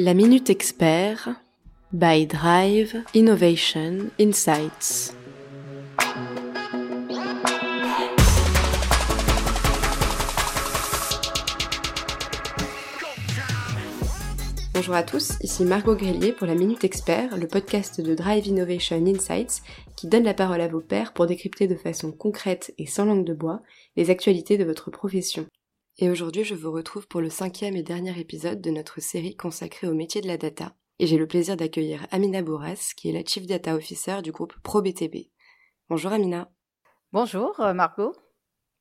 La Minute Expert by Drive Innovation Insights. Bonjour à tous, ici Margot Grélier pour la Minute Expert, le podcast de Drive Innovation Insights qui donne la parole à vos pairs pour décrypter de façon concrète et sans langue de bois les actualités de votre profession. Et aujourd'hui, je vous retrouve pour le cinquième et dernier épisode de notre série consacrée au métier de la data. Et j'ai le plaisir d'accueillir Amina Bourras, qui est la Chief Data Officer du groupe ProBTP. Bonjour Amina. Bonjour euh, Margot.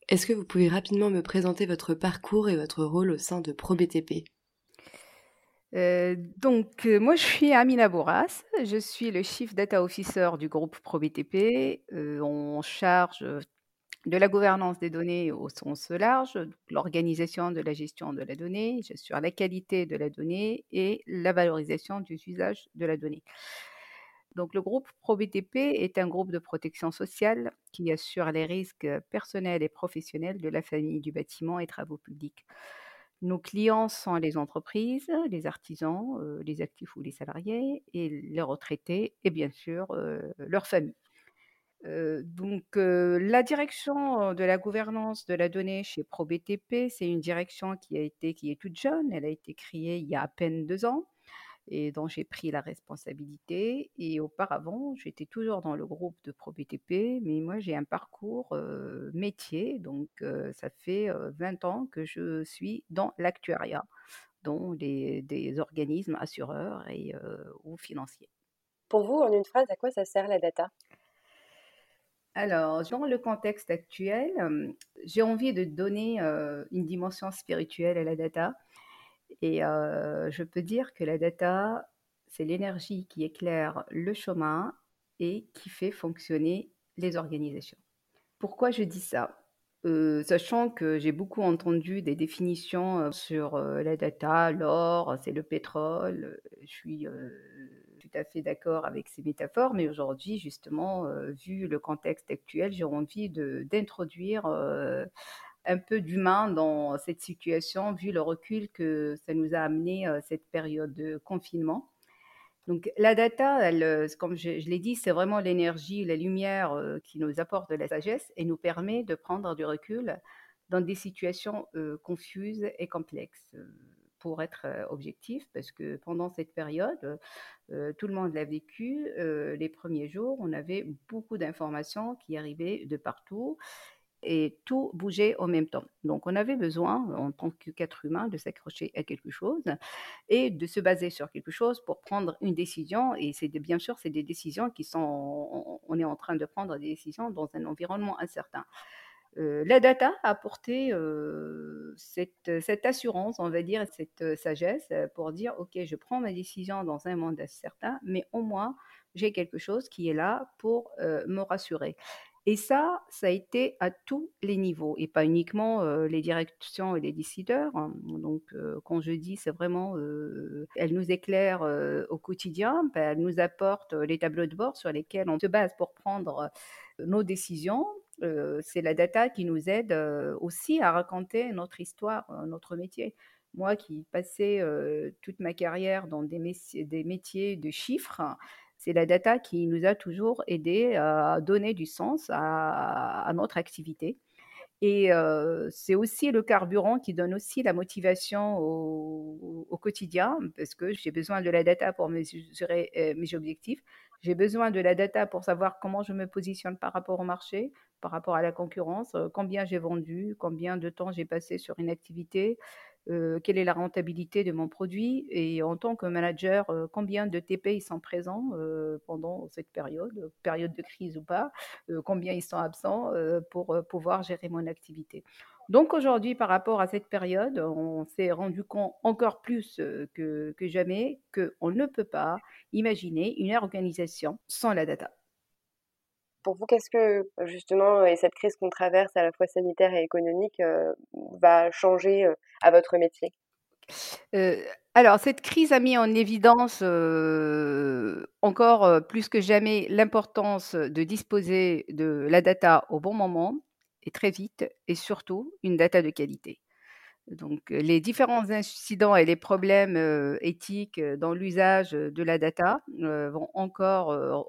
Est-ce que vous pouvez rapidement me présenter votre parcours et votre rôle au sein de ProBTP? Euh, donc, euh, moi, je suis Amina Bourras. Je suis le Chief Data Officer du groupe ProBTP. Euh, on charge de la gouvernance des données au sens large, l'organisation de la gestion de la donnée, j'assure la qualité de la donnée et la valorisation du usage de la donnée. Donc, le groupe ProBTP est un groupe de protection sociale qui assure les risques personnels et professionnels de la famille du bâtiment et travaux publics. Nos clients sont les entreprises, les artisans, les actifs ou les salariés, et les retraités, et bien sûr leurs familles. Donc, la direction de la gouvernance de la donnée chez ProBTP, c'est une direction qui a été, qui est toute jeune. Elle a été créée il y a à peine deux ans et dont j'ai pris la responsabilité. Et auparavant, j'étais toujours dans le groupe de ProBTP, mais moi j'ai un parcours métier, donc ça fait 20 ans que je suis dans l'actuariat, dont des organismes assureurs et ou financiers. Pour vous, en une phrase, à quoi ça sert la data? Alors, dans le contexte actuel, j'ai envie de donner une dimension spirituelle à la data. Et je peux dire que la data, c'est l'énergie qui éclaire le chemin et qui fait fonctionner les organisations. Pourquoi je dis ça? Sachant que j'ai beaucoup entendu des définitions sur la data, l'or, c'est le pétrole, je suis à fait d'accord avec ces métaphores, mais aujourd'hui, justement, vu le contexte actuel, j'ai envie d'introduire un peu d'humain dans cette situation, vu le recul que ça nous a amené euh, cette période de confinement. Donc la data, elle, euh, comme je, l'ai dit, c'est vraiment l'énergie, la lumière euh, qui nous apporte de la sagesse et nous permet de prendre du recul dans des situations confuses et complexes. Pour être objectif, parce que pendant cette période, tout le monde l'a vécu, les premiers jours, on avait beaucoup d'informations qui arrivaient de partout et tout bougeait en même temps. Donc on avait besoin, en tant qu'être humain, de s'accrocher à quelque chose et de se baser sur quelque chose pour prendre une décision. Et c'est bien sûr, c'est des décisions qui sont, on est en train de prendre des décisions dans un environnement incertain. Euh, la data a apporté euh, cette, assurance, on va dire, cette sagesse pour dire, OK, je prends ma décision dans un monde incertain, mais au moins, j'ai quelque chose qui est là pour euh, me rassurer. Et ça, ça a été à tous les niveaux et pas uniquement les directions et les décideurs. Hein. Donc, quand je dis, c'est vraiment, elle nous éclaire au quotidien, ben, elle nous apporte les tableaux de bord sur lesquels on se base pour prendre nos décisions. C'est la data qui nous aide aussi à raconter notre histoire, notre métier. Moi qui passais toute ma carrière dans des, métiers de chiffres, c'est la data qui nous a toujours aidé à donner du sens à, notre activité. Et c'est aussi le carburant qui donne aussi la motivation au, quotidien, parce que j'ai besoin de la data pour mesurer mes objectifs. J'ai besoin de la data pour savoir comment je me positionne par rapport au marché, par rapport à la concurrence, combien j'ai vendu, combien de temps j'ai passé sur une activité, euh, quelle est la rentabilité de mon produit et en tant que manager, euh, combien de TP ils sont présents euh, pendant cette période, période de crise ou pas, combien ils sont absents pour pouvoir gérer mon activité. Donc aujourd'hui, par rapport à cette période, on s'est rendu compte encore plus que, que jamais qu'on ne peut pas imaginer une organisation sans la data pour vous, qu'est-ce que justement et cette crise qu'on traverse à la fois sanitaire et économique va changer à votre métier? Alors, cette crise a mis en évidence encore plus que jamais l'importance de disposer de la data au bon moment et très vite, et surtout une data de qualité. Donc, les différents incidents et les problèmes éthiques dans l'usage de la data vont encore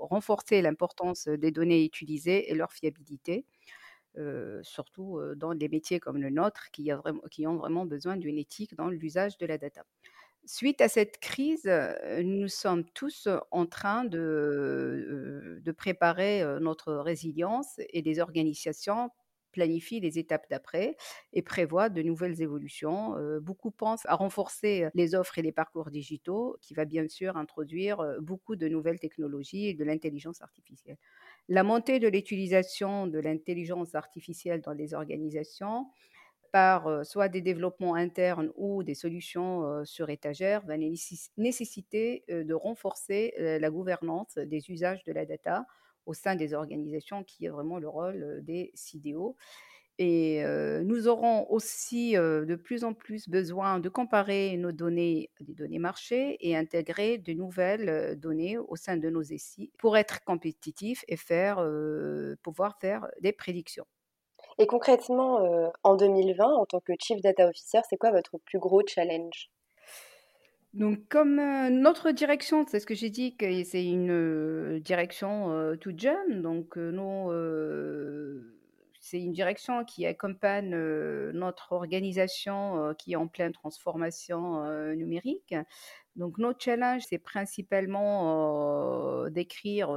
renforcer l'importance des données utilisées et leur fiabilité, surtout dans des métiers comme le nôtre qui, qui ont vraiment besoin d'une éthique dans l'usage de la data. Suite à cette crise, nous sommes tous en train de, de préparer notre résilience et les organisations planifient les étapes d'après et prévoient de nouvelles évolutions. beaucoup pensent à renforcer les offres et les parcours digitaux, qui va bien sûr introduire beaucoup de nouvelles technologies et de l'intelligence artificielle. La montée de l'utilisation de l'intelligence artificielle dans les organisations par soit des développements internes ou des solutions sur étagère va nécessiter de renforcer la gouvernance des usages de la data au sein des organisations, qui est vraiment le rôle des CDO. Et nous aurons aussi de plus en plus besoin de comparer nos données des données marchés et intégrer de nouvelles données au sein de nos SI pour être compétitifs et faire, pouvoir faire des prédictions. Et concrètement, en 2020, en tant que Chief Data Officer, c'est quoi votre plus gros challenge? Donc, comme notre direction, c'est ce que j'ai dit, c'est une direction toute jeune, donc nous, c'est une direction qui accompagne notre organisation qui est en pleine transformation numérique. Donc, notre challenge, c'est principalement d'écrire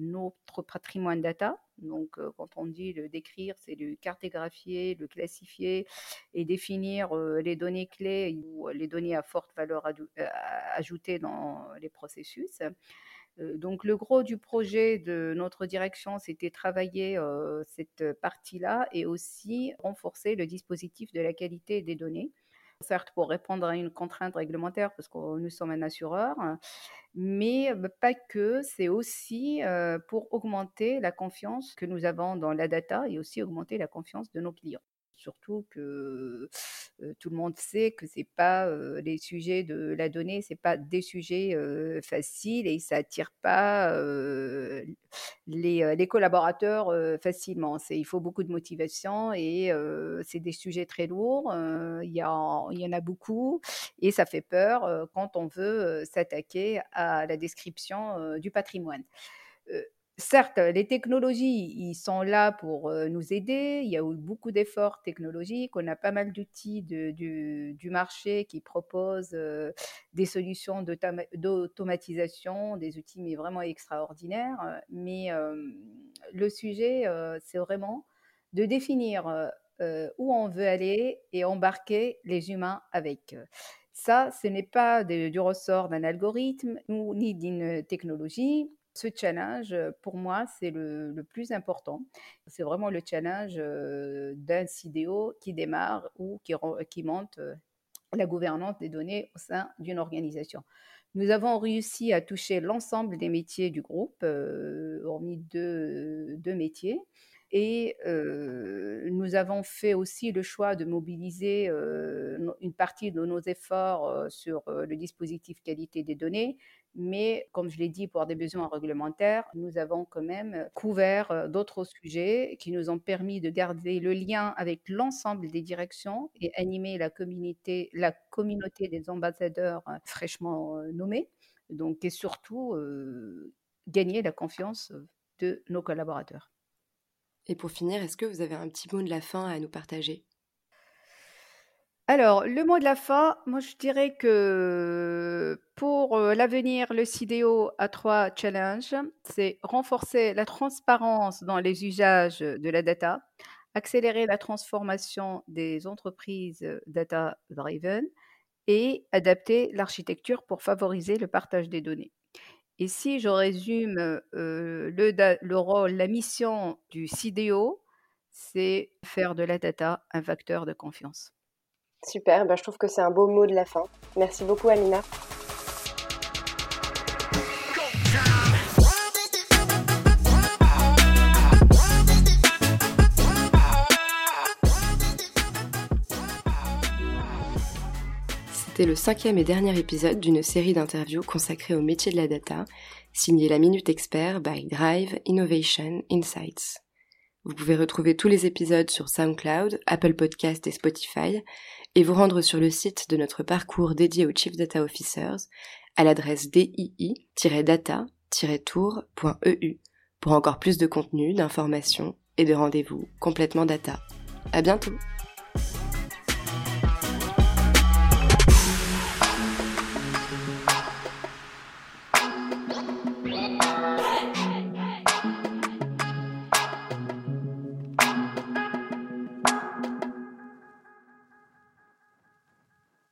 notre patrimoine data. Donc, quand on dit le décrire, c'est le cartographier, le classifier et définir les données clés ou les données à forte valeur ajoutée dans les processus. Donc le gros du projet de notre direction, c'était travailler cette partie-là et aussi renforcer le dispositif de la qualité des données. Certes, pour répondre à une contrainte réglementaire, parce que nous sommes un assureur, mais pas que, c'est aussi pour augmenter la confiance que nous avons dans la data et aussi augmenter la confiance de nos clients. Surtout que tout le monde sait que c'est pas les sujets de la donnée, c'est pas des sujets faciles et ça attire pas les, collaborateurs facilement. il faut beaucoup de motivation et c'est des sujets très lourds. Il y en a beaucoup et ça fait peur quand on veut s'attaquer à la description du patrimoine certes, les technologies, ils sont là pour nous aider. Il y a eu beaucoup d'efforts technologiques. On a pas mal d'outils du, marché qui proposent des solutions d'automatisation, des outils mais vraiment extraordinaires. Mais le sujet, c'est vraiment de définir où on veut aller et embarquer les humains avec. Ça, ce n'est pas du ressort d'un algorithme ni d'une technologie ce challenge, pour moi, c'est le, plus important. C'est vraiment le challenge d'un CDO qui démarre ou qui, monte la gouvernance des données au sein d'une organisation. Nous avons réussi à toucher l'ensemble des métiers du groupe, hormis deux métiers. Et nous avons fait aussi le choix de mobiliser une partie de nos efforts sur le dispositif qualité des données, mais comme je l'ai dit, pour des besoins réglementaires, nous avons quand même couvert d'autres sujets qui nous ont permis de garder le lien avec l'ensemble des directions et animer la communauté, la communauté des ambassadeurs fraîchement nommés. Donc, et surtout, gagner la confiance de nos collaborateurs. Et pour finir, est-ce que vous avez un petit mot de la fin à nous partager? Alors, le mot de la fin, moi je dirais que pour l'avenir, le CDO a trois challenges. C'est renforcer la transparence dans les usages de la data, accélérer la transformation des entreprises data-driven et adapter l'architecture pour favoriser le partage des données. Et si je résume le, le rôle, la mission du CDO, c'est faire de la data un facteur de confiance. Super, ben, je trouve que c'est un beau mot de la fin. Merci beaucoup Amina. C'était le cinquième et dernier épisode d'une série d'interviews consacrée au métier de la data, signé la Minute Expert by Drive Innovation Insights. Vous pouvez retrouver tous les épisodes sur SoundCloud, Apple Podcast et Spotify et vous rendre sur le site de notre parcours dédié aux Chief Data Officers à l'adresse dii-data-tour.eu pour encore plus de contenu, d'informations et de rendez-vous complètement data. À bientôt!